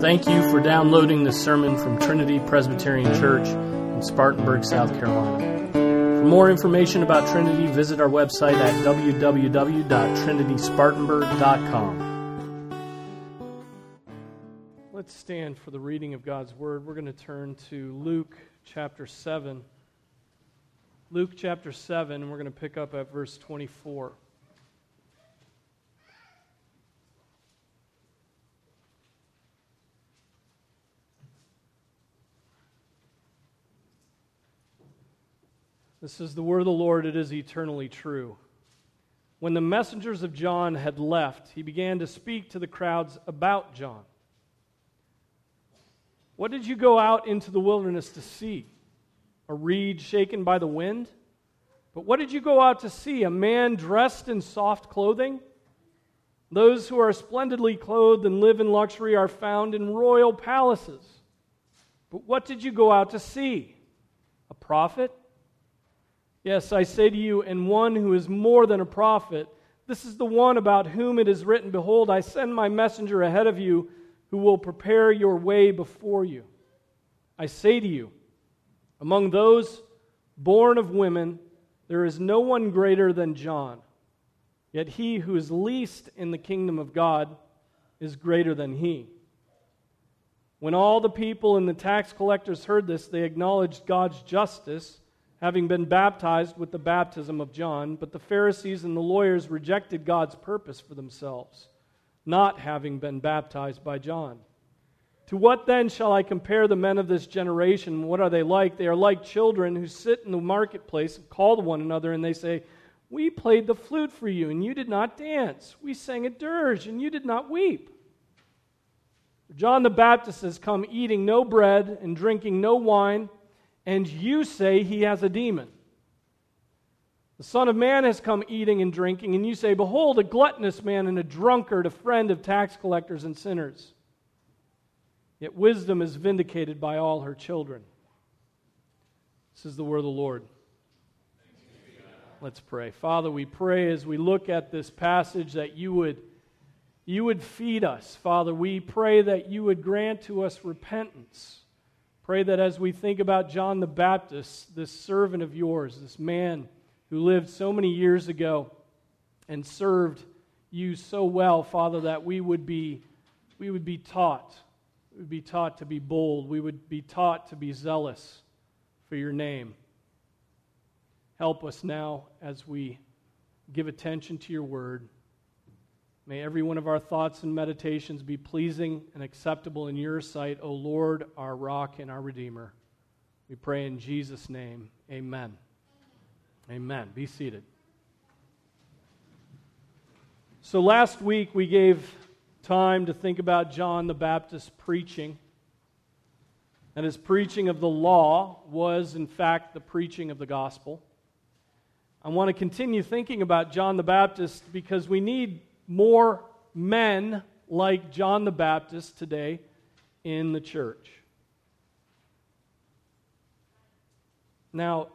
Thank you for downloading this sermon from Trinity Presbyterian Church in Spartanburg, South Carolina. For more information about Trinity, visit our website at www.trinityspartanburg.com. Let's stand for the reading of God's Word. We're going to turn to Luke chapter 7. Luke chapter 7, and we're going to pick up at verse 24. This is the word of the Lord, it is eternally true. When the messengers of John had left, he began to speak to the crowds about John. What did you go out into the wilderness to see? A reed shaken by the wind? But what did you go out to see? A man dressed in soft clothing? Those who are splendidly clothed and live in luxury are found in royal palaces. But what did you go out to see? A prophet? Yes, I say to you, and one who is more than a prophet, this is the one about whom it is written, Behold, I send my messenger ahead of you who will prepare your way before you. I say to you, among those born of women, there is no one greater than John. Yet he who is least in the kingdom of God is greater than he. When all the people and the tax collectors heard this, they acknowledged God's justice having been baptized with the baptism of John, but the Pharisees and the lawyers rejected God's purpose for themselves, not having been baptized by John. To what then shall I compare the men of this generation? What are they like? They are like children who sit in the marketplace and call to one another, and they say, We played the flute for you, and you did not dance. We sang a dirge, and you did not weep. John the Baptist has come eating no bread and drinking no wine and you say he has a demon. The Son of Man has come eating and drinking, and you say, Behold, a gluttonous man and a drunkard, a friend of tax collectors and sinners. Yet wisdom is vindicated by all her children. This is the word of the Lord. Let's pray. Father, we pray as we look at this passage that you would, you would feed us. Father, we pray that you would grant to us repentance. Pray that as we think about John the Baptist, this servant of yours, this man who lived so many years ago and served you so well, Father, that we would be, we would be taught. We would be taught to be bold. We would be taught to be zealous for your name. Help us now as we give attention to your word. May every one of our thoughts and meditations be pleasing and acceptable in your sight, O Lord, our rock and our redeemer. We pray in Jesus' name. Amen. Amen. Be seated. So last week we gave time to think about John the Baptist preaching. And his preaching of the law was, in fact, the preaching of the gospel. I want to continue thinking about John the Baptist because we need more men like John the Baptist today in the church. Now,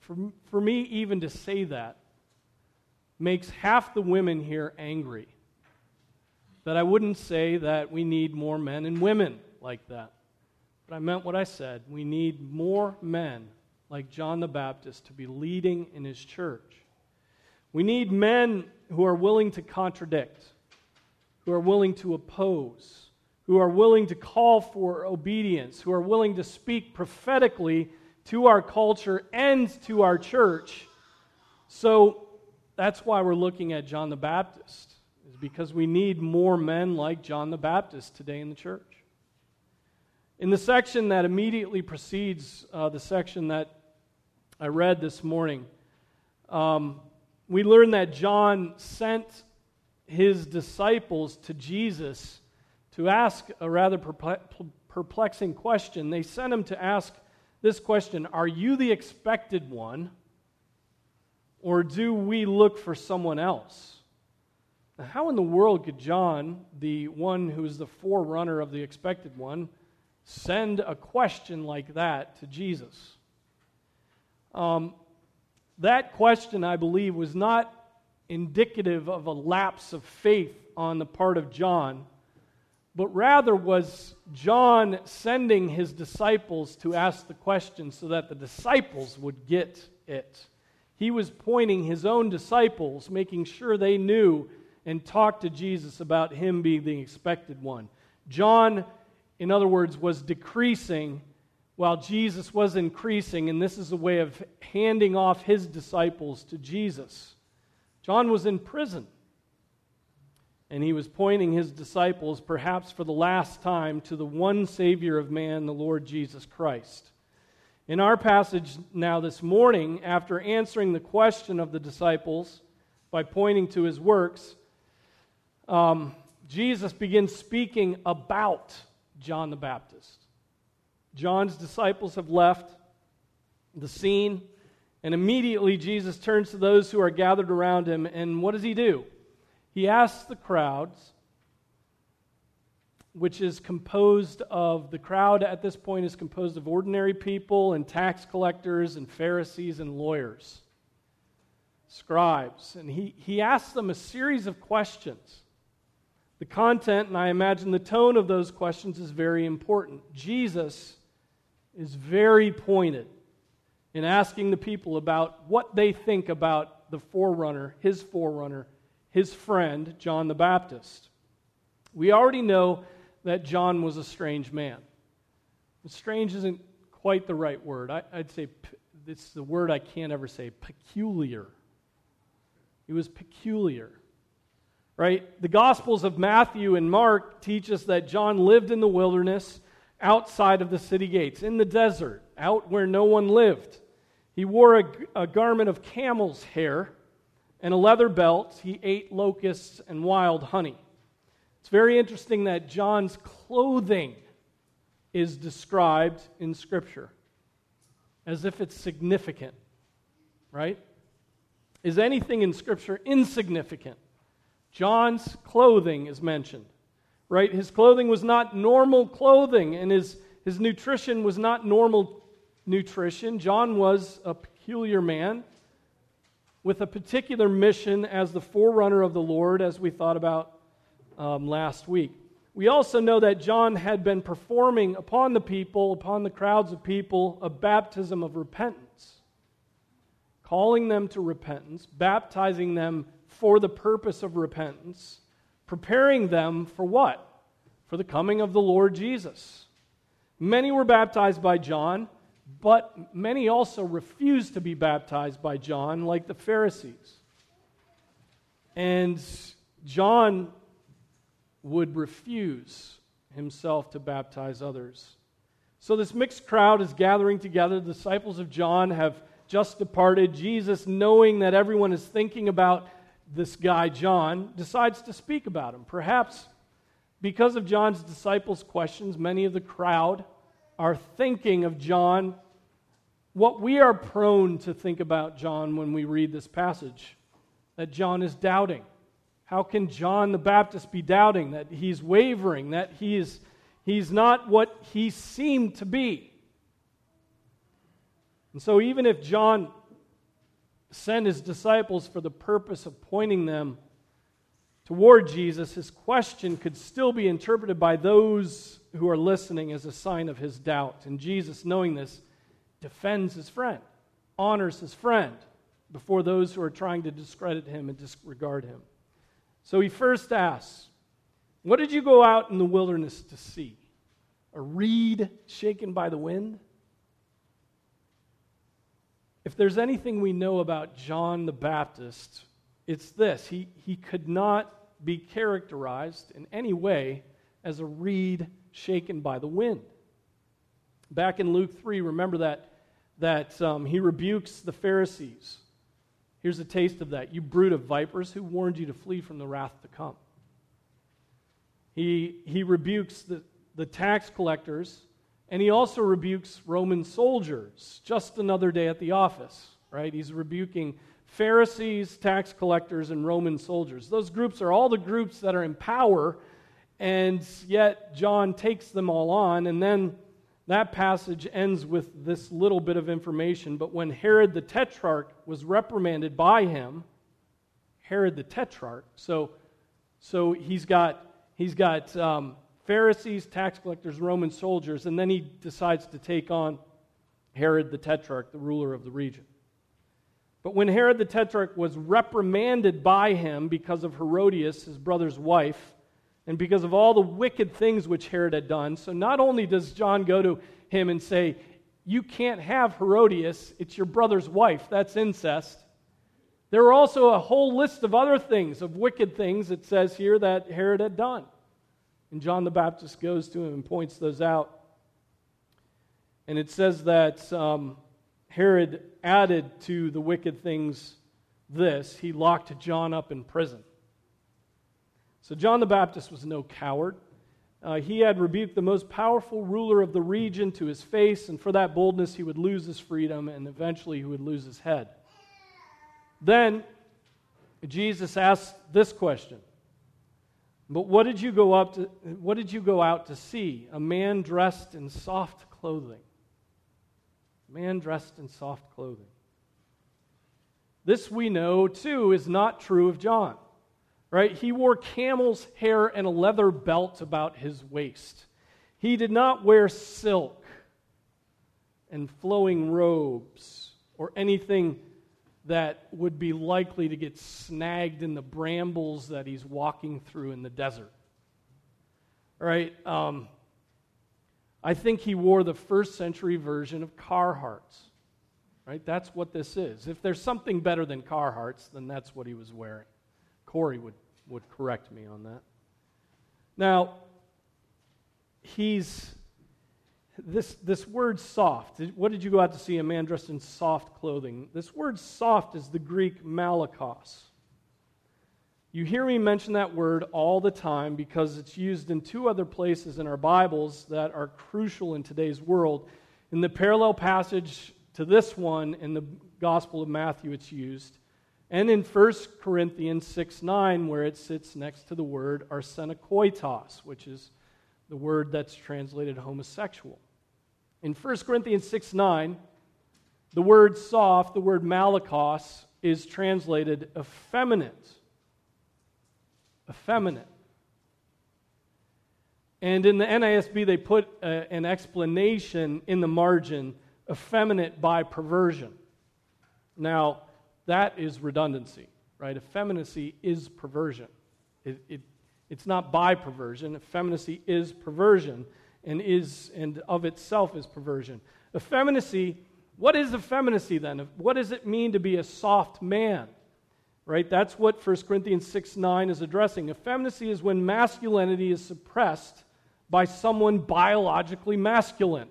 for, for me, even to say that makes half the women here angry. That I wouldn't say that we need more men and women like that. But I meant what I said. We need more men like John the Baptist to be leading in his church. We need men who are willing to contradict, who are willing to oppose, who are willing to call for obedience, who are willing to speak prophetically to our culture and to our church. So that's why we're looking at John the Baptist, is because we need more men like John the Baptist today in the church. In the section that immediately precedes uh, the section that I read this morning, um, we learn that John sent his disciples to Jesus to ask a rather perplexing question. They sent him to ask this question Are you the expected one, or do we look for someone else? Now, how in the world could John, the one who is the forerunner of the expected one, send a question like that to Jesus? Um, that question, I believe, was not indicative of a lapse of faith on the part of John, but rather was John sending his disciples to ask the question so that the disciples would get it. He was pointing his own disciples, making sure they knew and talked to Jesus about him being the expected one. John, in other words, was decreasing while Jesus was increasing, and this is a way of handing off his disciples to Jesus. John was in prison, and he was pointing his disciples, perhaps for the last time, to the one Savior of man, the Lord Jesus Christ. In our passage now this morning, after answering the question of the disciples by pointing to his works, um, Jesus begins speaking about John the Baptist. John's disciples have left the scene, and immediately Jesus turns to those who are gathered around him, and what does he do? He asks the crowds which is composed of the crowd at this point is composed of ordinary people and tax collectors and Pharisees and lawyers, scribes. And he, he asks them a series of questions. The content, and I imagine the tone of those questions, is very important. Jesus is very pointed in asking the people about what they think about the forerunner, his forerunner, his friend, John the Baptist. We already know that John was a strange man. Strange isn't quite the right word. I, would say it's the word I can't ever say peculiar. He was peculiar. Right? The Gospels of Matthew and Mark teach us that John lived in the wilderness outside of the city gates, in the desert, out where no one lived. He wore a, a garment of camel's hair and a leather belt. He ate locusts and wild honey. It's very interesting that John's clothing is described in Scripture as if it's significant, right? Is anything in Scripture insignificant? John's clothing is mentioned, right? His clothing was not normal clothing, and his, his nutrition was not normal nutrition. John was a peculiar man with a particular mission as the forerunner of the Lord, as we thought about um, last week. We also know that John had been performing upon the people, upon the crowds of people, a baptism of repentance, calling them to repentance, baptizing them for the purpose of repentance, preparing them for what? For the coming of the Lord Jesus. Many were baptized by John, but many also refused to be baptized by John, like the Pharisees. And John would refuse himself to baptize others. So, this mixed crowd is gathering together. The disciples of John have just departed. Jesus, knowing that everyone is thinking about this guy, John, decides to speak about him. Perhaps because of John's disciples' questions, many of the crowd are thinking of John what we are prone to think about John when we read this passage that John is doubting. How can John the Baptist be doubting that he's wavering, that he's, he's not what he seemed to be? And so, even if John sent his disciples for the purpose of pointing them toward Jesus, his question could still be interpreted by those who are listening as a sign of his doubt. And Jesus, knowing this, defends his friend, honors his friend before those who are trying to discredit him and disregard him. So he first asks, What did you go out in the wilderness to see? A reed shaken by the wind? If there's anything we know about John the Baptist, it's this he, he could not be characterized in any way as a reed shaken by the wind. Back in Luke 3, remember that, that um, he rebukes the Pharisees Here's a taste of that. You brood of vipers, who warned you to flee from the wrath to come? He, he rebukes the, the tax collectors, and he also rebukes Roman soldiers. Just another day at the office, right? He's rebuking Pharisees, tax collectors, and Roman soldiers. Those groups are all the groups that are in power, and yet John takes them all on, and then that passage ends with this little bit of information. But when Herod the Tetrarch was reprimanded by him, Herod the Tetrarch, so, so he's got, he's got um, Pharisees, tax collectors, Roman soldiers, and then he decides to take on Herod the Tetrarch, the ruler of the region. But when Herod the Tetrarch was reprimanded by him because of Herodias, his brother's wife, and because of all the wicked things which Herod had done, so not only does John go to him and say, You can't have Herodias, it's your brother's wife, that's incest. There were also a whole list of other things, of wicked things, it says here, that Herod had done. And John the Baptist goes to him and points those out. And it says that um, Herod added to the wicked things this he locked John up in prison. So John the Baptist was no coward. Uh, he had rebuked the most powerful ruler of the region to his face, and for that boldness, he would lose his freedom and eventually he would lose his head. Then Jesus asked this question But what did you go up to, what did you go out to see? A man dressed in soft clothing. A man dressed in soft clothing. This we know too is not true of John. Right? He wore camel's hair and a leather belt about his waist. He did not wear silk and flowing robes or anything that would be likely to get snagged in the brambles that he's walking through in the desert. Right? Um, I think he wore the first century version of Carhartts. Right? That's what this is. If there's something better than Carhartts, then that's what he was wearing. Corey would, would correct me on that. Now, he's this, this word soft, what did you go out to see? A man dressed in soft clothing. This word soft is the Greek malakos. You hear me mention that word all the time because it's used in two other places in our Bibles that are crucial in today's world. In the parallel passage to this one in the Gospel of Matthew, it's used. And in 1 Corinthians 6 9, where it sits next to the word arsenokoitos, which is the word that's translated homosexual. In 1 Corinthians 6 9, the word soft, the word malakos, is translated effeminate. Effeminate. And in the NASB, they put uh, an explanation in the margin effeminate by perversion. Now, that is redundancy, right? Effeminacy is perversion. It, it, it's not by perversion. Effeminacy is perversion and is and of itself is perversion. Effeminacy, what is effeminacy then? What does it mean to be a soft man? Right? That's what 1 Corinthians 6 9 is addressing. Effeminacy is when masculinity is suppressed by someone biologically masculine.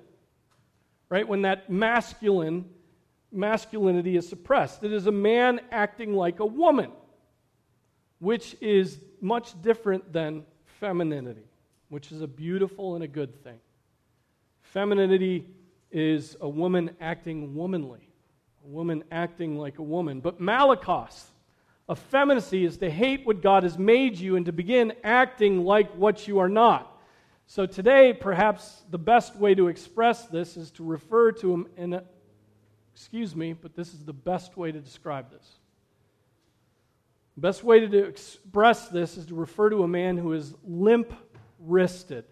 Right? When that masculine masculinity is suppressed. It is a man acting like a woman, which is much different than femininity which is a beautiful and a good thing. Femininity is a woman acting womanly, a woman acting like a woman. But malakos, effeminacy, is to hate what God has made you and to begin acting like what you are not. So today, perhaps the best way to express this is to refer to him in a, excuse me, but this is the best way to describe this. Best way to express this is to refer to a man who is limp wristed.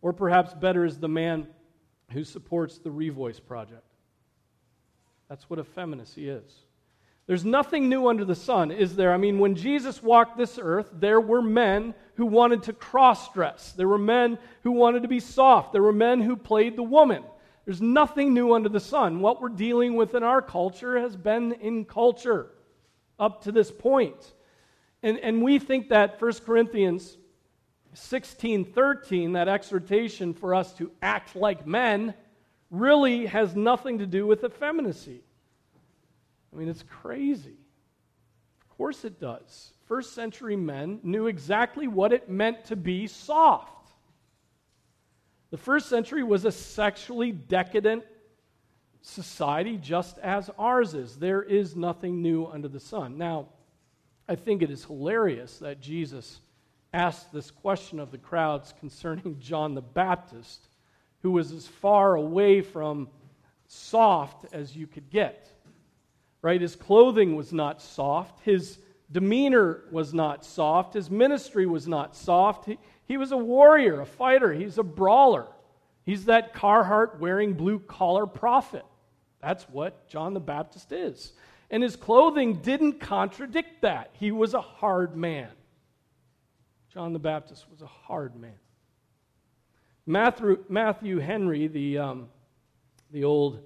Or perhaps better is the man who supports the Revoice Project. That's what effeminacy is. There's nothing new under the sun, is there? I mean, when Jesus walked this earth, there were men who wanted to cross dress. There were men who wanted to be soft. There were men who played the woman. There's nothing new under the sun. What we're dealing with in our culture has been in culture up to this point. And, and we think that 1 Corinthians 16 13, that exhortation for us to act like men, really has nothing to do with effeminacy. I mean, it's crazy. Of course it does. First century men knew exactly what it meant to be soft. The first century was a sexually decadent society just as ours is. There is nothing new under the sun. Now, I think it is hilarious that Jesus asked this question of the crowds concerning John the Baptist, who was as far away from soft as you could get. Right? His clothing was not soft, his demeanor was not soft. His ministry was not soft. He, he was a warrior, a fighter. He's a brawler. He's that Carhartt wearing blue collar prophet. That's what John the Baptist is. And his clothing didn't contradict that. He was a hard man. John the Baptist was a hard man. Matthew, Matthew Henry, the, um, the old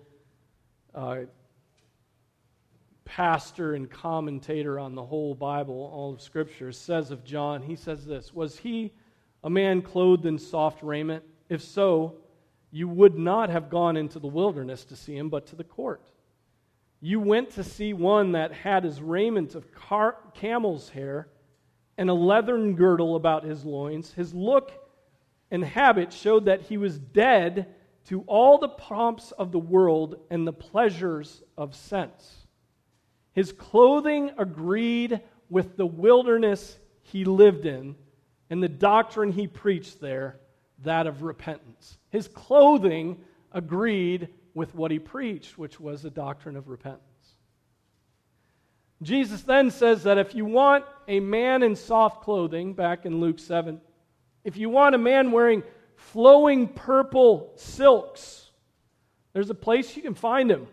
uh, pastor and commentator on the whole Bible, all of Scripture, says of John, he says this Was he a man clothed in soft raiment? If so, you would not have gone into the wilderness to see him, but to the court. You went to see one that had his raiment of car- camel's hair and a leathern girdle about his loins. His look and habit showed that he was dead to all the pomps of the world and the pleasures of sense. His clothing agreed with the wilderness he lived in and the doctrine he preached there, that of repentance. His clothing agreed with what he preached, which was the doctrine of repentance. Jesus then says that if you want a man in soft clothing, back in Luke 7, if you want a man wearing flowing purple silks, there's a place you can find him.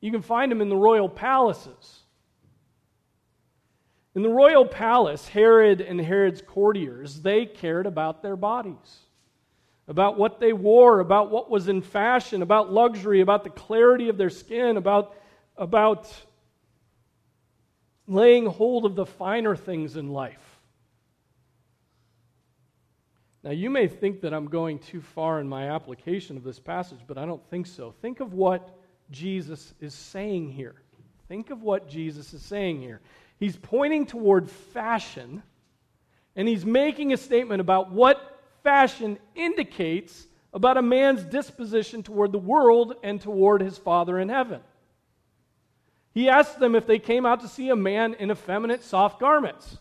You can find him in the royal palaces. In the royal palace, Herod and Herod's courtiers, they cared about their bodies, about what they wore, about what was in fashion, about luxury, about the clarity of their skin, about, about laying hold of the finer things in life. Now, you may think that I'm going too far in my application of this passage, but I don't think so. Think of what Jesus is saying here. Think of what Jesus is saying here. He's pointing toward fashion, and he's making a statement about what fashion indicates about a man's disposition toward the world and toward his Father in heaven. He asked them if they came out to see a man in effeminate, soft garments.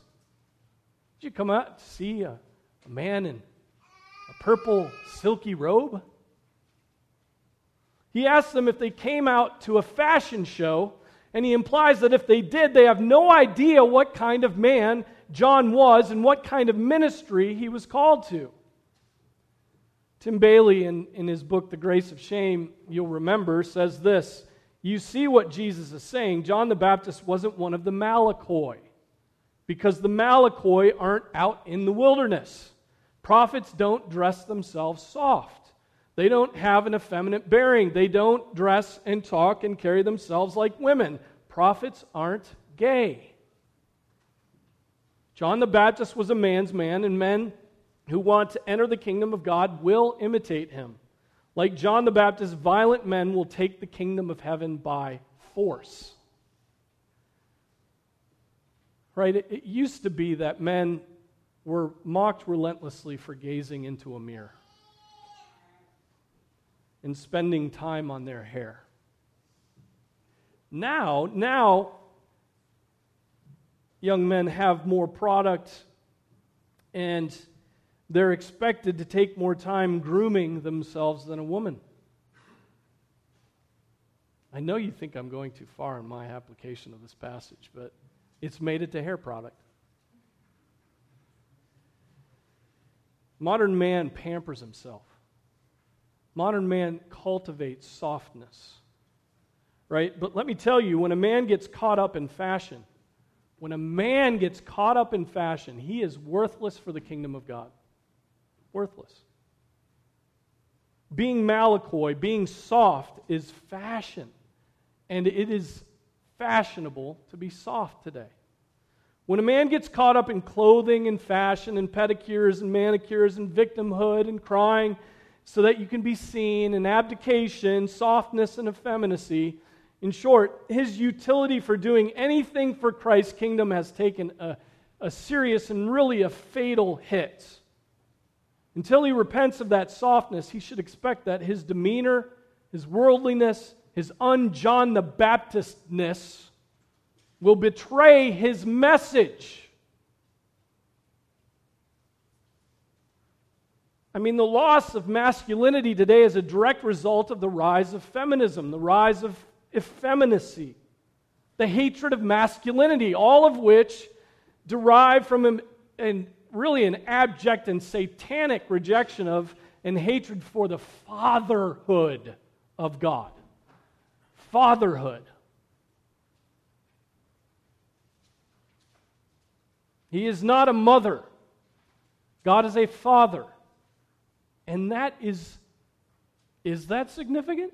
Did you come out to see a, a man in a purple silky robe? He asks them if they came out to a fashion show, and he implies that if they did, they have no idea what kind of man John was and what kind of ministry he was called to. Tim Bayly, in, in his book, The Grace of Shame, you'll remember, says this You see what Jesus is saying. John the Baptist wasn't one of the Malakoi, because the Malakoi aren't out in the wilderness. Prophets don't dress themselves soft. They don't have an effeminate bearing. They don't dress and talk and carry themselves like women. Prophets aren't gay. John the Baptist was a man's man, and men who want to enter the kingdom of God will imitate him. Like John the Baptist, violent men will take the kingdom of heaven by force. Right? It, it used to be that men were mocked relentlessly for gazing into a mirror and spending time on their hair. Now, now, young men have more product and they're expected to take more time grooming themselves than a woman. I know you think I'm going too far in my application of this passage, but it's made it to hair product. Modern man pampers himself. Modern man cultivates softness. Right? But let me tell you, when a man gets caught up in fashion, when a man gets caught up in fashion, he is worthless for the kingdom of God. Worthless. Being Malakoi, being soft, is fashion. And it is fashionable to be soft today. When a man gets caught up in clothing and fashion and pedicures and manicures and victimhood and crying so that you can be seen and abdication, softness and effeminacy, in short, his utility for doing anything for Christ's kingdom has taken a, a serious and really a fatal hit. Until he repents of that softness, he should expect that his demeanor, his worldliness, his un John the Baptistness, will betray his message. I mean, the loss of masculinity today is a direct result of the rise of feminism, the rise of effeminacy. the hatred of masculinity, all of which derive from an, an, really an abject and satanic rejection of and hatred for the fatherhood of God. Fatherhood. He is not a mother. God is a father. And that is, is that significant?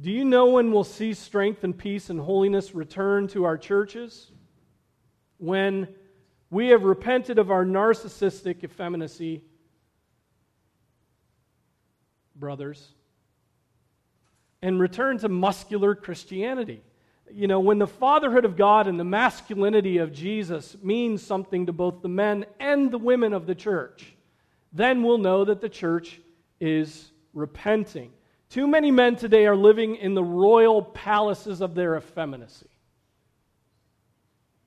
Do you know when we'll see strength and peace and holiness return to our churches? When we have repented of our narcissistic effeminacy, brothers, and returned to muscular Christianity. You know, when the fatherhood of God and the masculinity of Jesus means something to both the men and the women of the church, then we'll know that the church is repenting. Too many men today are living in the royal palaces of their effeminacy.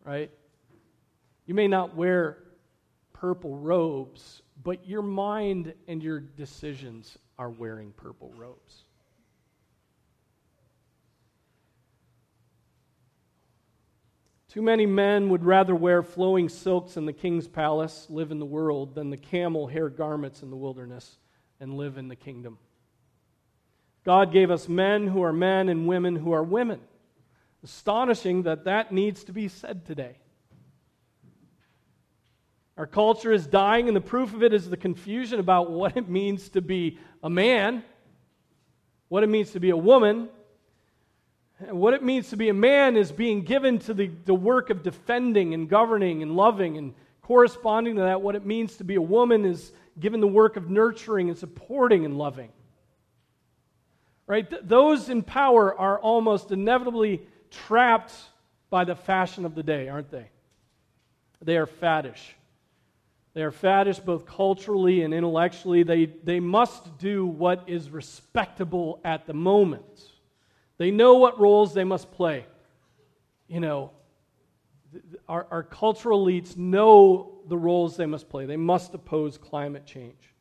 Right? You may not wear purple robes, but your mind and your decisions are wearing purple robes. Too many men would rather wear flowing silks in the king's palace, live in the world, than the camel hair garments in the wilderness and live in the kingdom. God gave us men who are men and women who are women. Astonishing that that needs to be said today. Our culture is dying, and the proof of it is the confusion about what it means to be a man, what it means to be a woman. And what it means to be a man is being given to the, the work of defending and governing and loving, and corresponding to that, what it means to be a woman is given the work of nurturing and supporting and loving. Right? Th- those in power are almost inevitably trapped by the fashion of the day, aren't they? They are faddish. They are faddish both culturally and intellectually. They, they must do what is respectable at the moment. They know what roles they must play. You know, our, our cultural elites know the roles they must play. They must oppose climate change.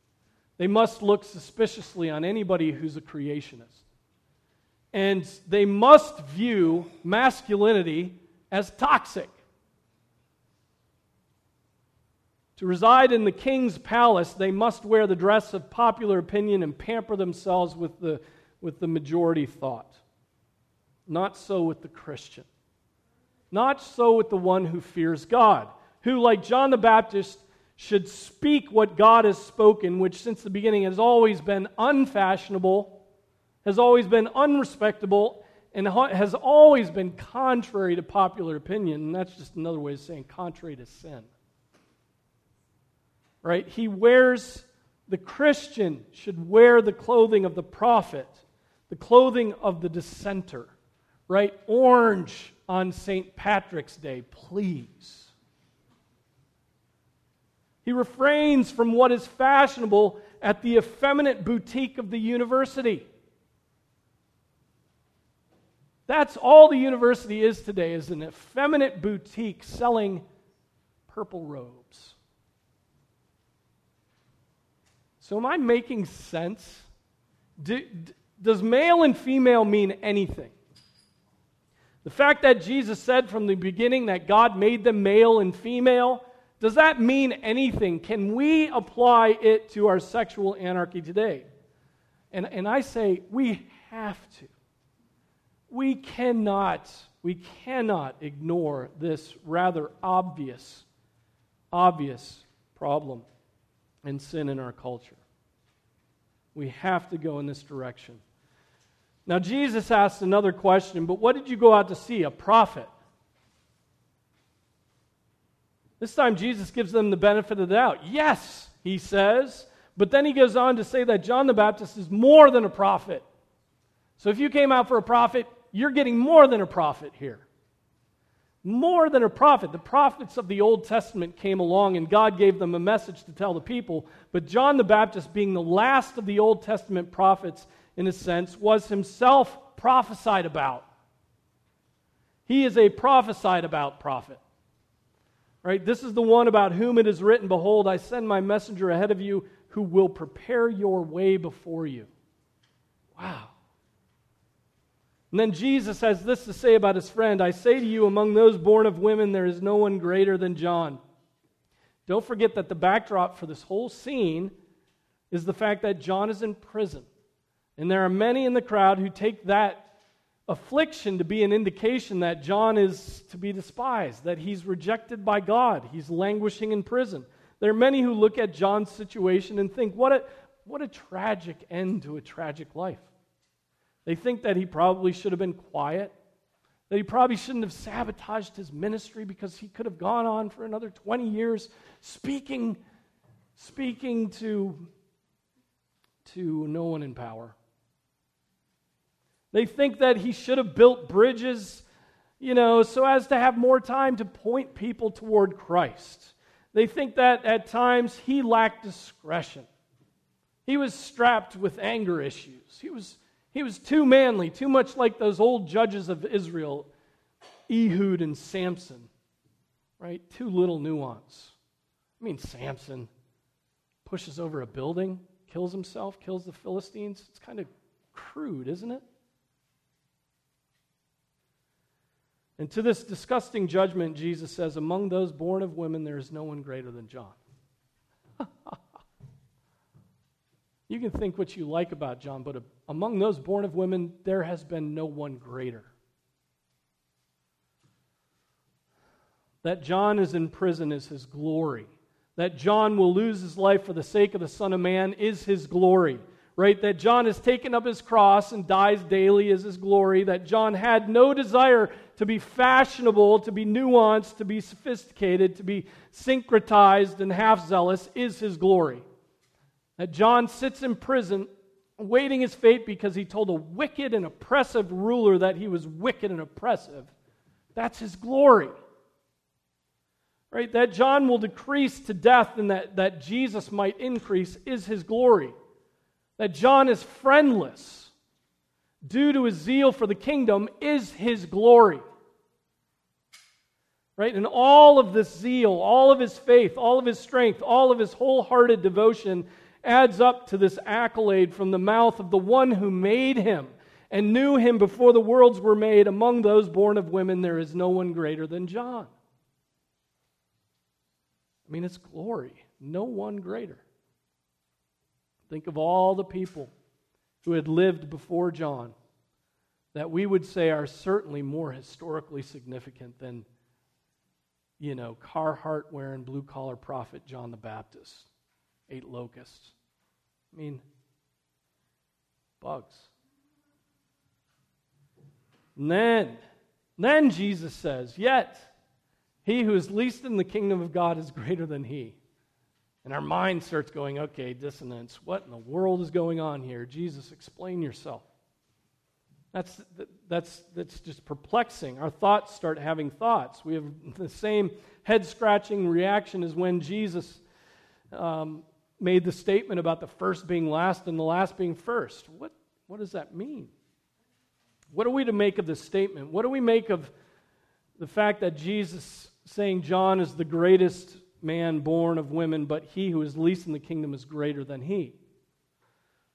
They must look suspiciously on anybody who's a creationist. And they must view masculinity as toxic. To reside in the king's palace, they must wear the dress of popular opinion and pamper themselves with the, with the majority thought. Not so with the Christian. Not so with the one who fears God, who, like John the Baptist, should speak what God has spoken, which since the beginning has always been unfashionable, has always been unrespectable, and has always been contrary to popular opinion. And that's just another way of saying contrary to sin. Right? He wears, the Christian should wear the clothing of the prophet, the clothing of the dissenter. Right? Orange on St. Patrick's Day, please. He refrains from what is fashionable at the effeminate boutique of the university. That's all the university is today is an effeminate boutique selling purple robes. So am I making sense? Do, does male and female mean anything? The fact that Jesus said from the beginning that God made them male and female does that mean anything? Can we apply it to our sexual anarchy today? And, and I say we have to. We cannot, we cannot ignore this rather obvious, obvious problem and sin in our culture. We have to go in this direction. Now, Jesus asked another question, but what did you go out to see? A prophet. This time, Jesus gives them the benefit of the doubt. Yes, he says, but then he goes on to say that John the Baptist is more than a prophet. So if you came out for a prophet, you're getting more than a prophet here. More than a prophet. The prophets of the Old Testament came along and God gave them a message to tell the people. But John the Baptist, being the last of the Old Testament prophets, in a sense, was himself prophesied about. He is a prophesied about prophet. Right? This is the one about whom it is written, Behold, I send my messenger ahead of you who will prepare your way before you. Wow. And then Jesus has this to say about his friend I say to you, among those born of women, there is no one greater than John. Don't forget that the backdrop for this whole scene is the fact that John is in prison. And there are many in the crowd who take that affliction to be an indication that John is to be despised, that he's rejected by God, he's languishing in prison. There are many who look at John's situation and think, what a, what a tragic end to a tragic life. They think that he probably should have been quiet, that he probably shouldn't have sabotaged his ministry because he could have gone on for another 20 years speaking, speaking to, to no one in power. They think that he should have built bridges, you know, so as to have more time to point people toward Christ. They think that at times he lacked discretion. He was strapped with anger issues. He was, he was too manly, too much like those old judges of Israel, Ehud and Samson, right? Too little nuance. I mean, Samson pushes over a building, kills himself, kills the Philistines. It's kind of crude, isn't it? And to this disgusting judgment, Jesus says, Among those born of women, there is no one greater than John. you can think what you like about John, but among those born of women, there has been no one greater. That John is in prison is his glory. That John will lose his life for the sake of the Son of Man is his glory right? That John has taken up his cross and dies daily is his glory. That John had no desire to be fashionable, to be nuanced, to be sophisticated, to be syncretized and half zealous is his glory. That John sits in prison waiting his fate because he told a wicked and oppressive ruler that he was wicked and oppressive. That's his glory. Right? That John will decrease to death and that, that Jesus might increase is his glory that John is friendless due to his zeal for the kingdom is his glory. Right? And all of this zeal, all of his faith, all of his strength, all of his wholehearted devotion adds up to this accolade from the mouth of the one who made him and knew him before the worlds were made. Among those born of women, there is no one greater than John. I mean, it's glory. No one greater. Think of all the people who had lived before John that we would say are certainly more historically significant than, you know, Carhartt wearing blue collar prophet John the Baptist, ate locusts. I mean, bugs. And then, then Jesus says, Yet he who is least in the kingdom of God is greater than he. And our mind starts going, okay, dissonance. What in the world is going on here? Jesus, explain yourself. That's, that's, that's just perplexing. Our thoughts start having thoughts. We have the same head scratching reaction as when Jesus um, made the statement about the first being last and the last being first. What, what does that mean? What are we to make of this statement? What do we make of the fact that Jesus saying John is the greatest man born of women, but he who is least in the kingdom is greater than he.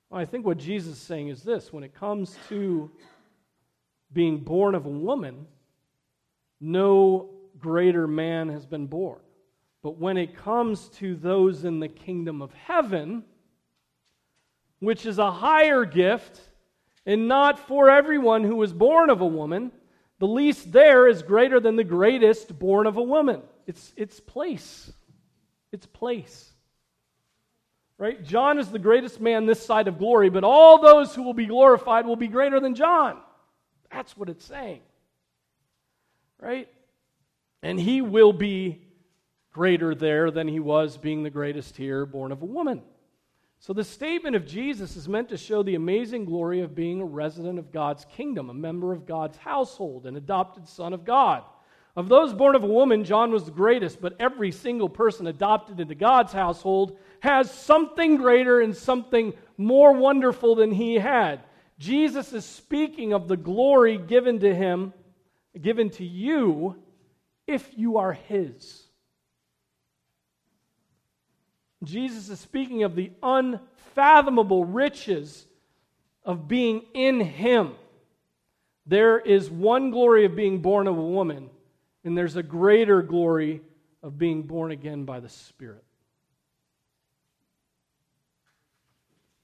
Well, I think what Jesus is saying is this when it comes to being born of a woman, no greater man has been born. But when it comes to those in the kingdom of heaven, which is a higher gift, and not for everyone who is born of a woman, the least there is greater than the greatest born of a woman. It's its place its place. Right? John is the greatest man this side of glory, but all those who will be glorified will be greater than John. That's what it's saying. Right? And he will be greater there than he was being the greatest here, born of a woman. So the statement of Jesus is meant to show the amazing glory of being a resident of God's kingdom, a member of God's household, an adopted son of God. Of those born of a woman, John was the greatest, but every single person adopted into God's household has something greater and something more wonderful than he had. Jesus is speaking of the glory given to him, given to you, if you are his. Jesus is speaking of the unfathomable riches of being in him There is one glory of being born of a woman, and there's a greater glory of being born again by the Spirit.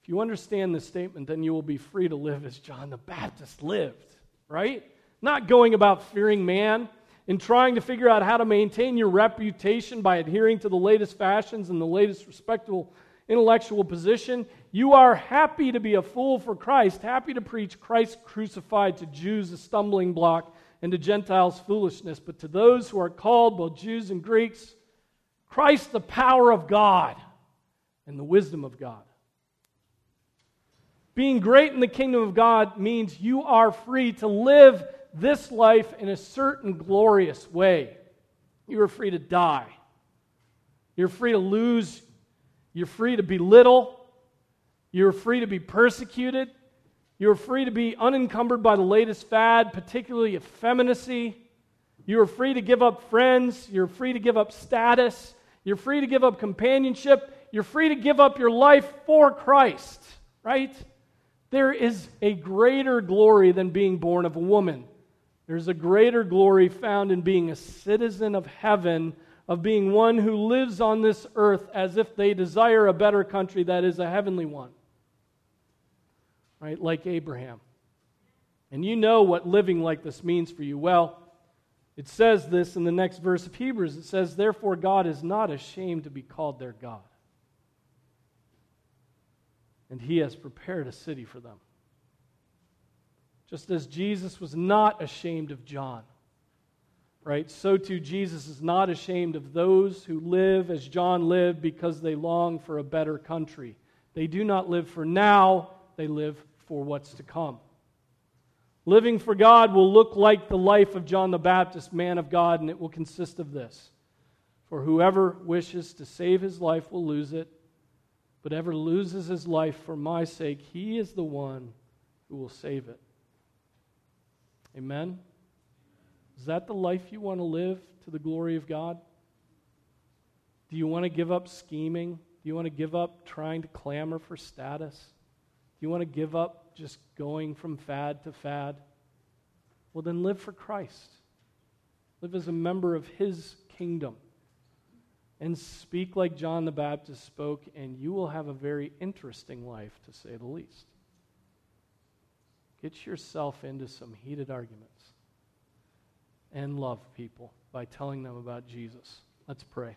If you understand this statement, then you will be free to live as John the Baptist lived, right? Not going about fearing man and trying to figure out how to maintain your reputation by adhering to the latest fashions and the latest respectable intellectual position. You are happy to be a fool for Christ, happy to preach Christ crucified to Jews a stumbling block and to Gentiles foolishness, but to those who are called, both Jews and Greeks, Christ the power of God and the wisdom of God. Being great in the kingdom of God means you are free to live this life in a certain glorious way. You are free to die. You're free to lose. You're free to belittle. You're free to be persecuted. You're free to be unencumbered by the latest fad, particularly effeminacy. You are free to give up friends. You're free to give up status. You're free to give up companionship. You're free to give up your life for Christ, right? There is a greater glory than being born of a woman. There's a greater glory found in being a citizen of heaven, of being one who lives on this earth as if they desire a better country that is a heavenly one. Right? Like Abraham. And you know what living like this means for you. Well, it says this in the next verse of Hebrews. It says, Therefore, God is not ashamed to be called their God and he has prepared a city for them. Just as Jesus was not ashamed of John, right? So too Jesus is not ashamed of those who live as John lived because they long for a better country. They do not live for now, they live for what's to come. Living for God will look like the life of John the Baptist, man of God, and it will consist of this. For whoever wishes to save his life will lose it, but ever loses his life for my sake, he is the one who will save it. Amen? Is that the life you want to live to the glory of God? Do you want to give up scheming? Do you want to give up trying to clamor for status? Do you want to give up just going from fad to fad? Well, then live for Christ. Live as a member of His kingdom and speak like John the Baptist spoke, and you will have a very interesting life, to say the least. Get yourself into some heated arguments and love people by telling them about Jesus. Let's pray.